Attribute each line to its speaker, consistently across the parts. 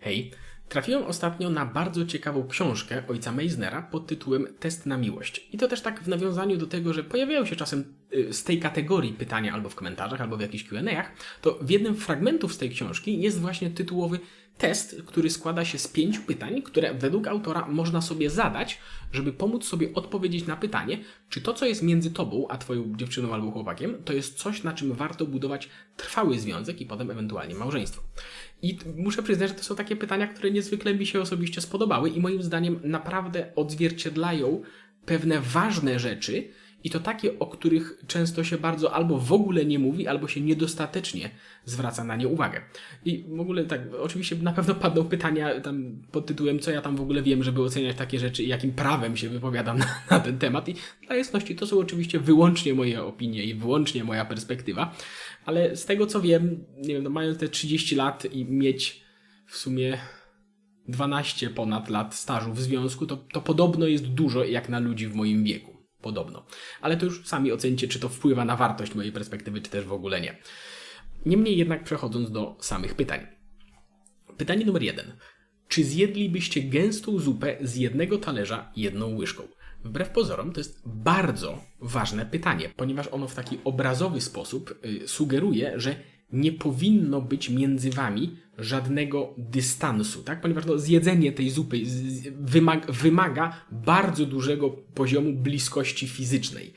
Speaker 1: Hej, trafiłem ostatnio na bardzo ciekawą książkę ojca Meisnera pod tytułem Test na miłość. I to też tak w nawiązaniu do tego, że pojawiają się czasem z tej kategorii pytania albo w komentarzach, albo w jakichś Q&A'ach, to w jednym fragmentów z tej książki jest właśnie tytułowy test, który składa się z pięciu pytań, które według autora można sobie zadać, żeby pomóc sobie odpowiedzieć na pytanie, czy to, co jest między tobą a twoją dziewczyną albo chłopakiem, to jest coś, na czym warto budować trwały związek i potem ewentualnie małżeństwo. I muszę przyznać, że to są takie pytania, które niezwykle mi się osobiście spodobały i moim zdaniem naprawdę odzwierciedlają pewne ważne rzeczy, i to takie, o których często się bardzo albo w ogóle nie mówi, albo się niedostatecznie zwraca na nie uwagę. I w ogóle tak, oczywiście na pewno padną pytania tam pod tytułem, co ja tam w ogóle wiem, żeby oceniać takie rzeczy i jakim prawem się wypowiadam na, na ten temat. I dla jasności to są oczywiście wyłącznie moje opinie i wyłącznie moja perspektywa, ale z tego co wiem, nie wiem, no mając te 30 lat i mieć w sumie 12 ponad lat stażu w związku, to, to podobno jest dużo jak na ludzi w moim wieku. Podobno. Ale to już sami ocencie, czy to wpływa na wartość mojej perspektywy, czy też w ogóle nie. Niemniej jednak przechodząc do samych pytań. Pytanie numer jeden. Czy zjedlibyście gęstą zupę z jednego talerza jedną łyżką? Wbrew pozorom to jest bardzo ważne pytanie, ponieważ ono w taki obrazowy sposób y, sugeruje, że nie powinno być między wami żadnego dystansu, tak? Ponieważ no, zjedzenie tej zupy wymaga, wymaga bardzo dużego poziomu bliskości fizycznej.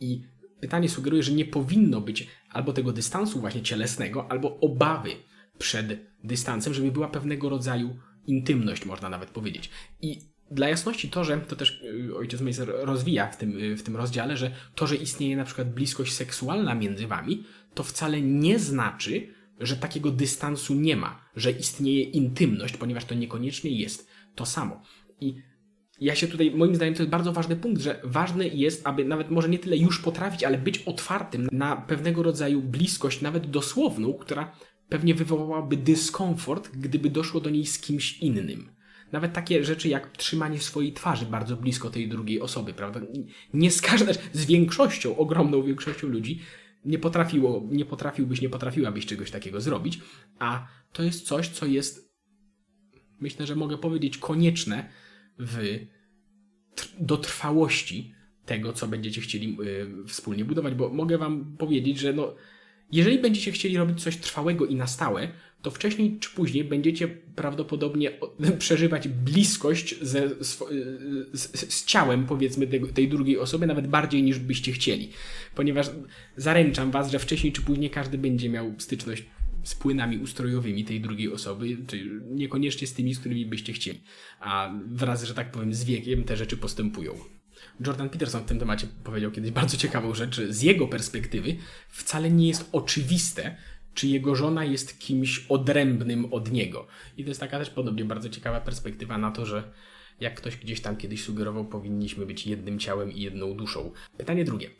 Speaker 1: I pytanie sugeruje, że nie powinno być albo tego dystansu właśnie cielesnego, albo obawy przed dystansem, żeby była pewnego rodzaju intymność, można nawet powiedzieć. I dla jasności to, że to też y, ojciec Meiser rozwija w tym, y, w tym rozdziale, że to, że istnieje na przykład bliskość seksualna między wami, to wcale nie znaczy, że takiego dystansu nie ma, że istnieje intymność, ponieważ to niekoniecznie jest to samo. I ja się tutaj, moim zdaniem, to jest bardzo ważny punkt, że ważne jest, aby nawet może nie tyle już potrafić, ale być otwartym na pewnego rodzaju bliskość, nawet dosłowną, która pewnie wywołałaby dyskomfort, gdyby doszło do niej z kimś innym. Nawet takie rzeczy jak trzymanie swojej twarzy bardzo blisko tej drugiej osoby, prawda? Nie z każdą, z większością, ogromną większością ludzi nie potrafiło, nie potrafiłbyś, nie potrafiłabyś czegoś takiego zrobić, a to jest coś, co jest, myślę, że mogę powiedzieć, konieczne w do trwałości tego, co będziecie chcieli y, wspólnie budować, bo mogę wam powiedzieć, że no, jeżeli będziecie chcieli robić coś trwałego i na stałe, to wcześniej czy później będziecie prawdopodobnie przeżywać bliskość ze, swo- y, z, z ciałem, powiedzmy, tego, tej drugiej osoby, nawet bardziej niż byście chcieli. Ponieważ zaręczam was, że wcześniej czy później każdy będzie miał styczność z płynami ustrojowymi tej drugiej osoby, czy niekoniecznie z tymi, z którymi byście chcieli. A wraz, że tak powiem, z wiekiem te rzeczy postępują. Jordan Peterson w tym temacie powiedział kiedyś bardzo ciekawą rzecz, z jego perspektywy wcale nie jest oczywiste, czy jego żona jest kimś odrębnym od niego. I to jest taka też podobnie bardzo ciekawa perspektywa na to, że jak ktoś gdzieś tam kiedyś sugerował, powinniśmy być jednym ciałem i jedną duszą. Pytanie drugie.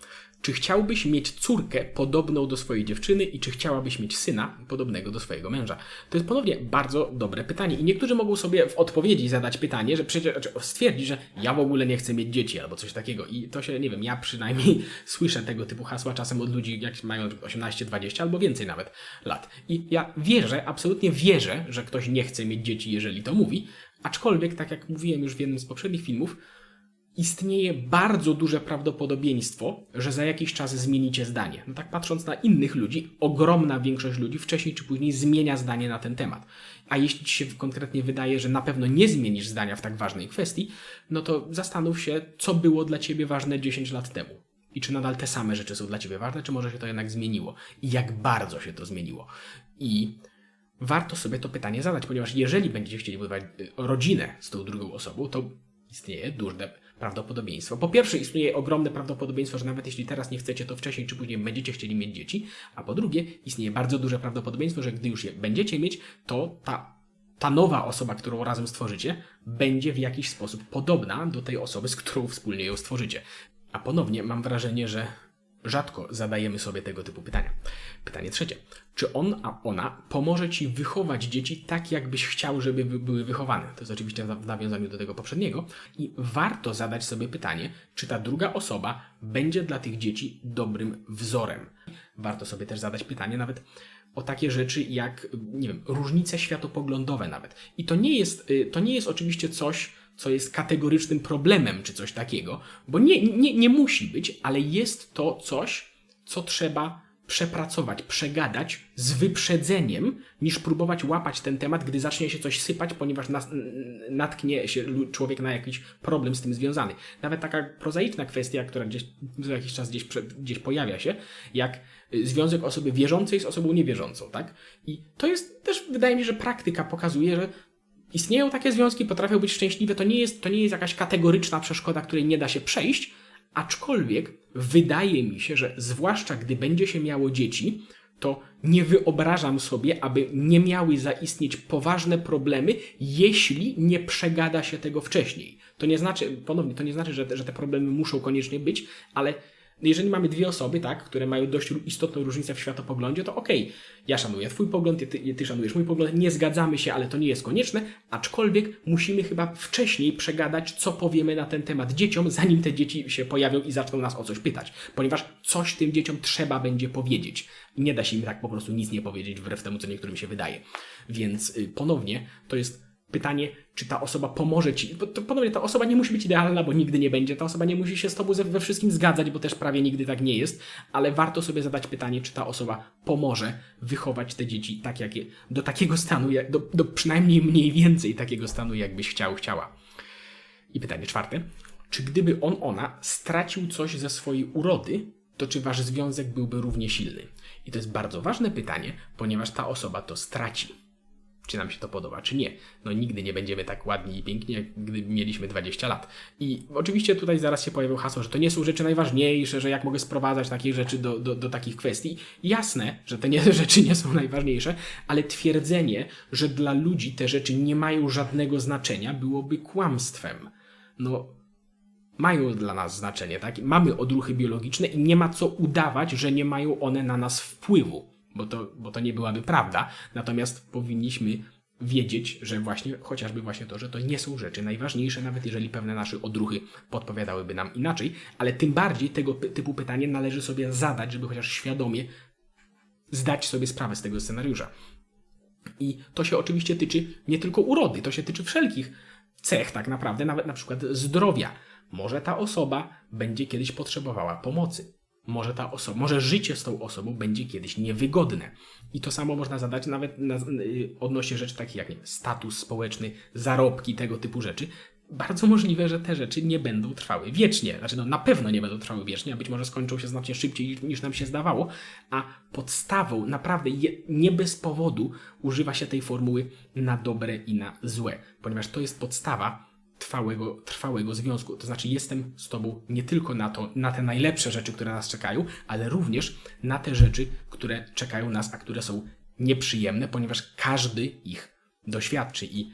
Speaker 1: Czy chciałbyś mieć córkę podobną do swojej dziewczyny i czy chciałabyś mieć syna podobnego do swojego męża? To jest ponownie bardzo dobre pytanie. I niektórzy mogą sobie w odpowiedzi zadać pytanie, że przecież znaczy stwierdzić, że ja w ogóle nie chcę mieć dzieci albo coś takiego. I to się, nie wiem, ja przynajmniej słyszę tego typu hasła czasem od ludzi, jak mają 18, 20 albo więcej nawet lat. I ja wierzę, absolutnie wierzę, że ktoś nie chce mieć dzieci, jeżeli to mówi. Aczkolwiek, tak jak mówiłem już w jednym z poprzednich filmów, istnieje bardzo duże prawdopodobieństwo, że za jakiś czas zmienicie zdanie. No tak patrząc na innych ludzi, ogromna większość ludzi wcześniej czy później zmienia zdanie na ten temat. A jeśli ci się konkretnie wydaje, że na pewno nie zmienisz zdania w tak ważnej kwestii, no to zastanów się, co było dla ciebie ważne 10 lat temu. I czy nadal te same rzeczy są dla ciebie ważne, czy może się to jednak zmieniło? I jak bardzo się to zmieniło? I warto sobie to pytanie zadać, ponieważ jeżeli będziecie chcieli budować y, rodzinę z tą drugą osobą, to istnieje duże prawdopodobieństwo. Po pierwsze, istnieje ogromne prawdopodobieństwo, że nawet jeśli teraz nie chcecie, to wcześniej czy później będziecie chcieli mieć dzieci, a po drugie, istnieje bardzo duże prawdopodobieństwo, że gdy już je będziecie mieć, to ta ta nowa osoba, którą razem stworzycie, będzie w jakiś sposób podobna do tej osoby, z którą wspólnie ją stworzycie. A ponownie mam wrażenie, że rzadko zadajemy sobie tego typu pytania. Pytanie trzecie. Czy on, a ona pomoże ci wychować dzieci tak, jakbyś chciał, żeby by- były wychowane? To jest oczywiście w nawiązaniu do tego poprzedniego. I warto zadać sobie pytanie, czy ta druga osoba będzie dla tych dzieci dobrym wzorem. Warto sobie też zadać pytanie nawet, o takie rzeczy jak, nie wiem, różnice światopoglądowe nawet. I to nie jest, y, to nie jest oczywiście coś, co jest kategorycznym problemem czy coś takiego, bo nie, nie, nie musi być, ale jest to coś, co trzeba przepracować, przegadać z wyprzedzeniem, niż próbować łapać ten temat, gdy zacznie się coś sypać, ponieważ nas, natknie się człowiek na jakiś problem z tym związany. Nawet taka prozaiczna kwestia, która gdzieś za jakiś czas gdzieś, gdzieś pojawia się, jak y, związek osoby wierzącej z osobą niewierzącą, tak? I to jest też, wydaje mi się, że praktyka pokazuje, że istnieją takie związki, potrafią być szczęśliwe, to nie jest, to nie jest jakaś kategoryczna przeszkoda, której nie da się przejść, Aczkolwiek wydaje mi się, że zwłaszcza gdy będzie się miało dzieci, to nie wyobrażam sobie, aby nie miały zaistnieć poważne problemy, jeśli nie przegada się tego wcześniej. To nie znaczy, ponownie, to nie znaczy, że, że te problemy muszą koniecznie być, ale jeżeli mamy dwie osoby, tak, które mają dość istotną różnicę w światopoglądzie, to okej, okay, ja szanuję Twój pogląd, ty, ty szanujesz mój pogląd, nie zgadzamy się, ale to nie jest konieczne, aczkolwiek musimy chyba wcześniej przegadać, co powiemy na ten temat dzieciom, zanim te dzieci się pojawią i zaczną nas o coś pytać, ponieważ coś tym dzieciom trzeba będzie powiedzieć. Nie da się im tak po prostu nic nie powiedzieć, wbrew temu, co niektórym się wydaje. Więc y, ponownie to jest pytanie, czy ta osoba pomoże ci. Bo to ponownie ta osoba nie musi być idealna, bo nigdy nie będzie. Ta osoba nie musi się z tobą we wszystkim zgadzać, bo też prawie nigdy tak nie jest, ale warto sobie zadać pytanie, czy ta osoba pomoże wychować te dzieci tak, jak je, do takiego stanu, jak, do, do przynajmniej mniej więcej takiego stanu, jakbyś chciał, chciała. I pytanie czwarte. Czy gdyby on, ona stracił coś ze swojej urody, to czy wasz związek byłby równie silny? I to jest bardzo ważne pytanie, ponieważ ta osoba to straci czy nam się to podoba, czy nie. No nigdy nie będziemy tak ładni i piękni, jak gdy mieliśmy 20 lat. I oczywiście tutaj zaraz się pojawiło hasło, że to nie są rzeczy najważniejsze, że jak mogę sprowadzać takie rzeczy do, do, do takich kwestii. Jasne, że te nie, rzeczy nie są najważniejsze, ale twierdzenie, że dla ludzi te rzeczy nie mają żadnego znaczenia, byłoby kłamstwem. No, mają dla nas znaczenie, tak? Mamy odruchy biologiczne i nie ma co udawać, że nie mają one na nas wpływu bo to, bo to nie byłaby prawda. Natomiast powinniśmy wiedzieć, że właśnie chociażby właśnie to, że to nie są rzeczy najważniejsze, nawet jeżeli pewne nasze odruchy podpowiadałyby nam inaczej, ale tym bardziej tego typu pytanie należy sobie zadać, żeby chociaż świadomie zdać sobie sprawę z tego scenariusza. I to się oczywiście tyczy nie tylko urody, to się tyczy wszelkich cech tak naprawdę, nawet na przykład zdrowia. Może ta osoba będzie kiedyś potrzebowała pomocy może ta osoba, może życie z tą osobą będzie kiedyś niewygodne. I to samo można zadać nawet na, y, odnośnie rzeczy takich jak nie, status społeczny, zarobki, tego typu rzeczy. Bardzo możliwe, że te rzeczy nie będą trwały wiecznie. Znaczy, no, na pewno nie będą trwały wiecznie, a być może skończą się znacznie szybciej niż nam się zdawało. A podstawą, naprawdę je, nie bez powodu używa się tej formuły na dobre i na złe, ponieważ to jest podstawa trwałego, trwałego związku. To znaczy, jestem z Tobą nie tylko na to, na te najlepsze rzeczy, które nas czekają, ale również na te rzeczy, które czekają nas, a które są nieprzyjemne, ponieważ każdy ich doświadczy. I,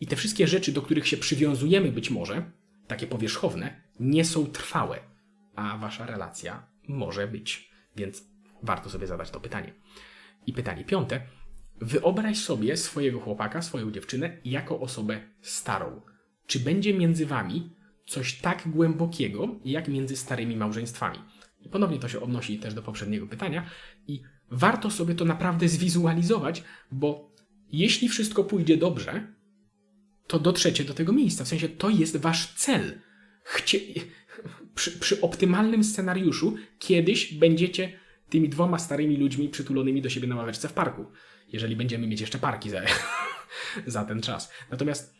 Speaker 1: i te wszystkie rzeczy, do których się przywiązujemy, być może, takie powierzchowne, nie są trwałe, a Wasza relacja może być. Więc warto sobie zadać to pytanie. I pytanie piąte. Wyobraź sobie swojego chłopaka, swoją dziewczynę jako osobę starą czy będzie między wami coś tak głębokiego, jak między starymi małżeństwami? I ponownie to się odnosi też do poprzedniego pytania i warto sobie to naprawdę zwizualizować, bo jeśli wszystko pójdzie dobrze, to dotrzecie do tego miejsca. W sensie to jest wasz cel. Chcie... Przy, przy optymalnym scenariuszu kiedyś będziecie tymi dwoma starymi ludźmi przytulonymi do siebie na ławeczce w parku. Jeżeli będziemy mieć jeszcze parki za, za ten czas. Natomiast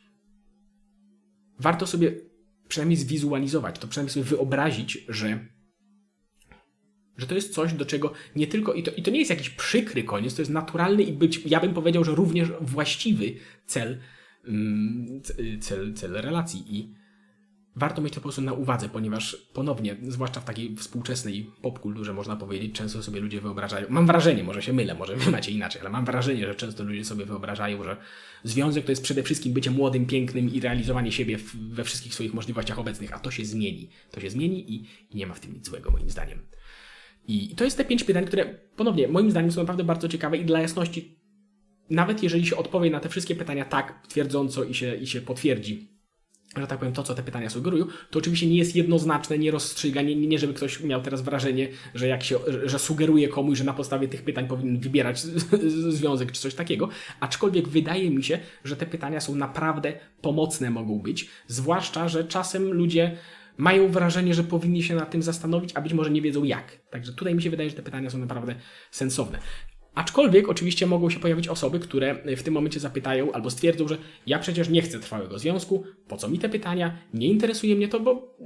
Speaker 1: warto sobie przynajmniej zwizualizować, to przynajmniej sobie wyobrazić, że, że to jest coś, do czego nie tylko, i to, i to nie jest jakiś przykry koniec, to jest naturalny i być, ja bym powiedział, że również właściwy cel, mm, cel, cel relacji. I warto mieć to po prostu na uwadze, ponieważ ponownie, zwłaszcza w takiej współczesnej popkulturze, można powiedzieć, często sobie ludzie wyobrażają, mam wrażenie, może się mylę, może wy macie inaczej, ale mam wrażenie, że często ludzie sobie wyobrażają, że związek to jest przede wszystkim bycie młodym, pięknym i realizowanie siebie we wszystkich swoich możliwościach obecnych, a to się zmieni. To się zmieni i, i nie ma w tym nic złego, moim zdaniem. I to jest te pięć pytań, które ponownie, moim zdaniem, są naprawdę bardzo ciekawe i dla jasności, nawet jeżeli się odpowie na te wszystkie pytania tak, twierdząco i się, i się potwierdzi, że tak powiem, to, co te pytania sugerują, to oczywiście nie jest jednoznaczne, nie rozstrzyga, nie, nie żeby ktoś miał teraz wrażenie, że jak się, że sugeruje komuś, że na podstawie tych pytań powinien wybierać związek czy coś takiego, aczkolwiek wydaje mi się, że te pytania są naprawdę pomocne mogą być, zwłaszcza, że czasem ludzie mają wrażenie, że powinni się nad tym zastanowić, a być może nie wiedzą jak. Także tutaj mi się wydaje, że te pytania są naprawdę sensowne. Aczkolwiek oczywiście mogą się pojawić osoby, które w tym momencie zapytają albo stwierdzą, że ja przecież nie chcę trwałego związku, po co mi te pytania, nie interesuje mnie to, bo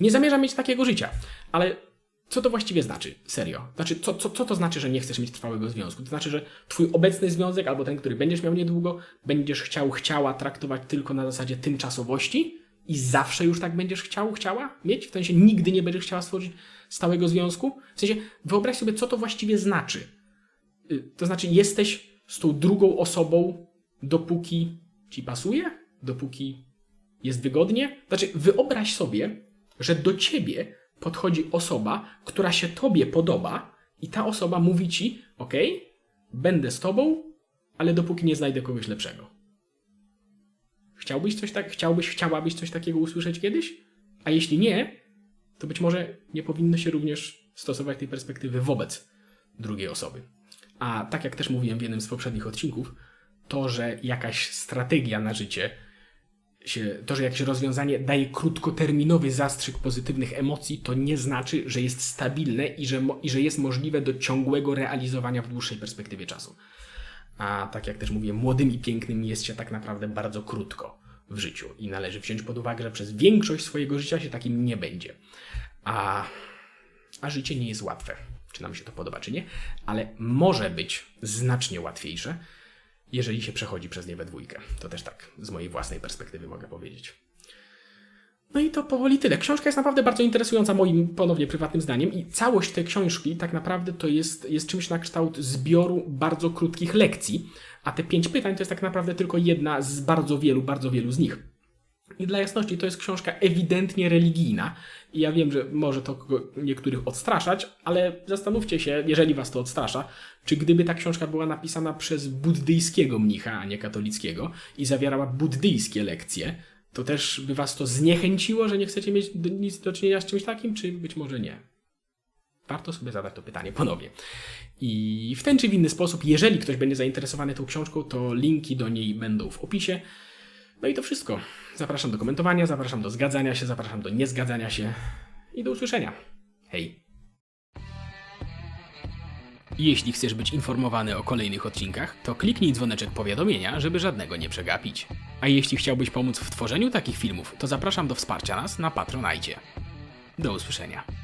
Speaker 1: nie zamierzam mieć takiego życia. Ale co to właściwie znaczy? Serio. Znaczy, co, co, co to znaczy, że nie chcesz mieć trwałego związku? To znaczy, że twój obecny związek albo ten, który będziesz miał niedługo, będziesz chciał, chciała traktować tylko na zasadzie tymczasowości i zawsze już tak będziesz chciał, chciała mieć? W sensie nigdy nie będziesz chciała stworzyć stałego związku? W sensie, wyobraź sobie, co to właściwie znaczy to znaczy, jesteś z tą drugą osobą, dopóki ci pasuje, dopóki jest wygodnie. Znaczy, wyobraź sobie, że do ciebie podchodzi osoba, która się tobie podoba, i ta osoba mówi ci: OK, będę z tobą, ale dopóki nie znajdę kogoś lepszego. Chciałbyś coś tak, chciałbyś, chciałabyś coś takiego usłyszeć kiedyś? A jeśli nie, to być może nie powinno się również stosować tej perspektywy wobec drugiej osoby. A tak jak też mówiłem w jednym z poprzednich odcinków, to, że jakaś strategia na życie, się, to, że jakieś rozwiązanie daje krótkoterminowy zastrzyk pozytywnych emocji, to nie znaczy, że jest stabilne i że, i że jest możliwe do ciągłego realizowania w dłuższej perspektywie czasu. A tak jak też mówię, młodym i pięknym jest się tak naprawdę bardzo krótko w życiu i należy wziąć pod uwagę, że przez większość swojego życia się takim nie będzie. A, a życie nie jest łatwe czy nam się to podoba, czy nie, ale może być znacznie łatwiejsze, jeżeli się przechodzi przez nie we dwójkę. To też tak z mojej własnej perspektywy mogę powiedzieć. No i to powoli tyle. Książka jest naprawdę bardzo interesująca moim ponownie prywatnym zdaniem i całość tej książki tak naprawdę to jest, jest czymś na kształt zbioru bardzo krótkich lekcji, a te pięć pytań to jest tak naprawdę tylko jedna z bardzo wielu, bardzo wielu z nich. I dla jasności, to jest książka ewidentnie religijna. I ja wiem, że może to niektórych odstraszać, ale zastanówcie się, jeżeli was to odstrasza, czy gdyby ta książka była napisana przez buddyjskiego mnicha, a nie katolickiego, i zawierała buddyjskie lekcje, to też by was to zniechęciło, że nie chcecie mieć nic do czynienia z czymś takim, czy być może nie? Warto sobie zadać to pytanie ponownie. I w ten czy w inny sposób, jeżeli ktoś będzie zainteresowany tą książką, to linki do niej będą w opisie. No i to wszystko. Zapraszam do komentowania, zapraszam do zgadzania się, zapraszam do niezgadzania się i do usłyszenia. Hej! Jeśli chcesz być informowany o kolejnych odcinkach, to kliknij dzwoneczek powiadomienia, żeby żadnego nie przegapić. A jeśli chciałbyś pomóc w tworzeniu takich filmów, to zapraszam do wsparcia nas na Patronajcie. Do usłyszenia.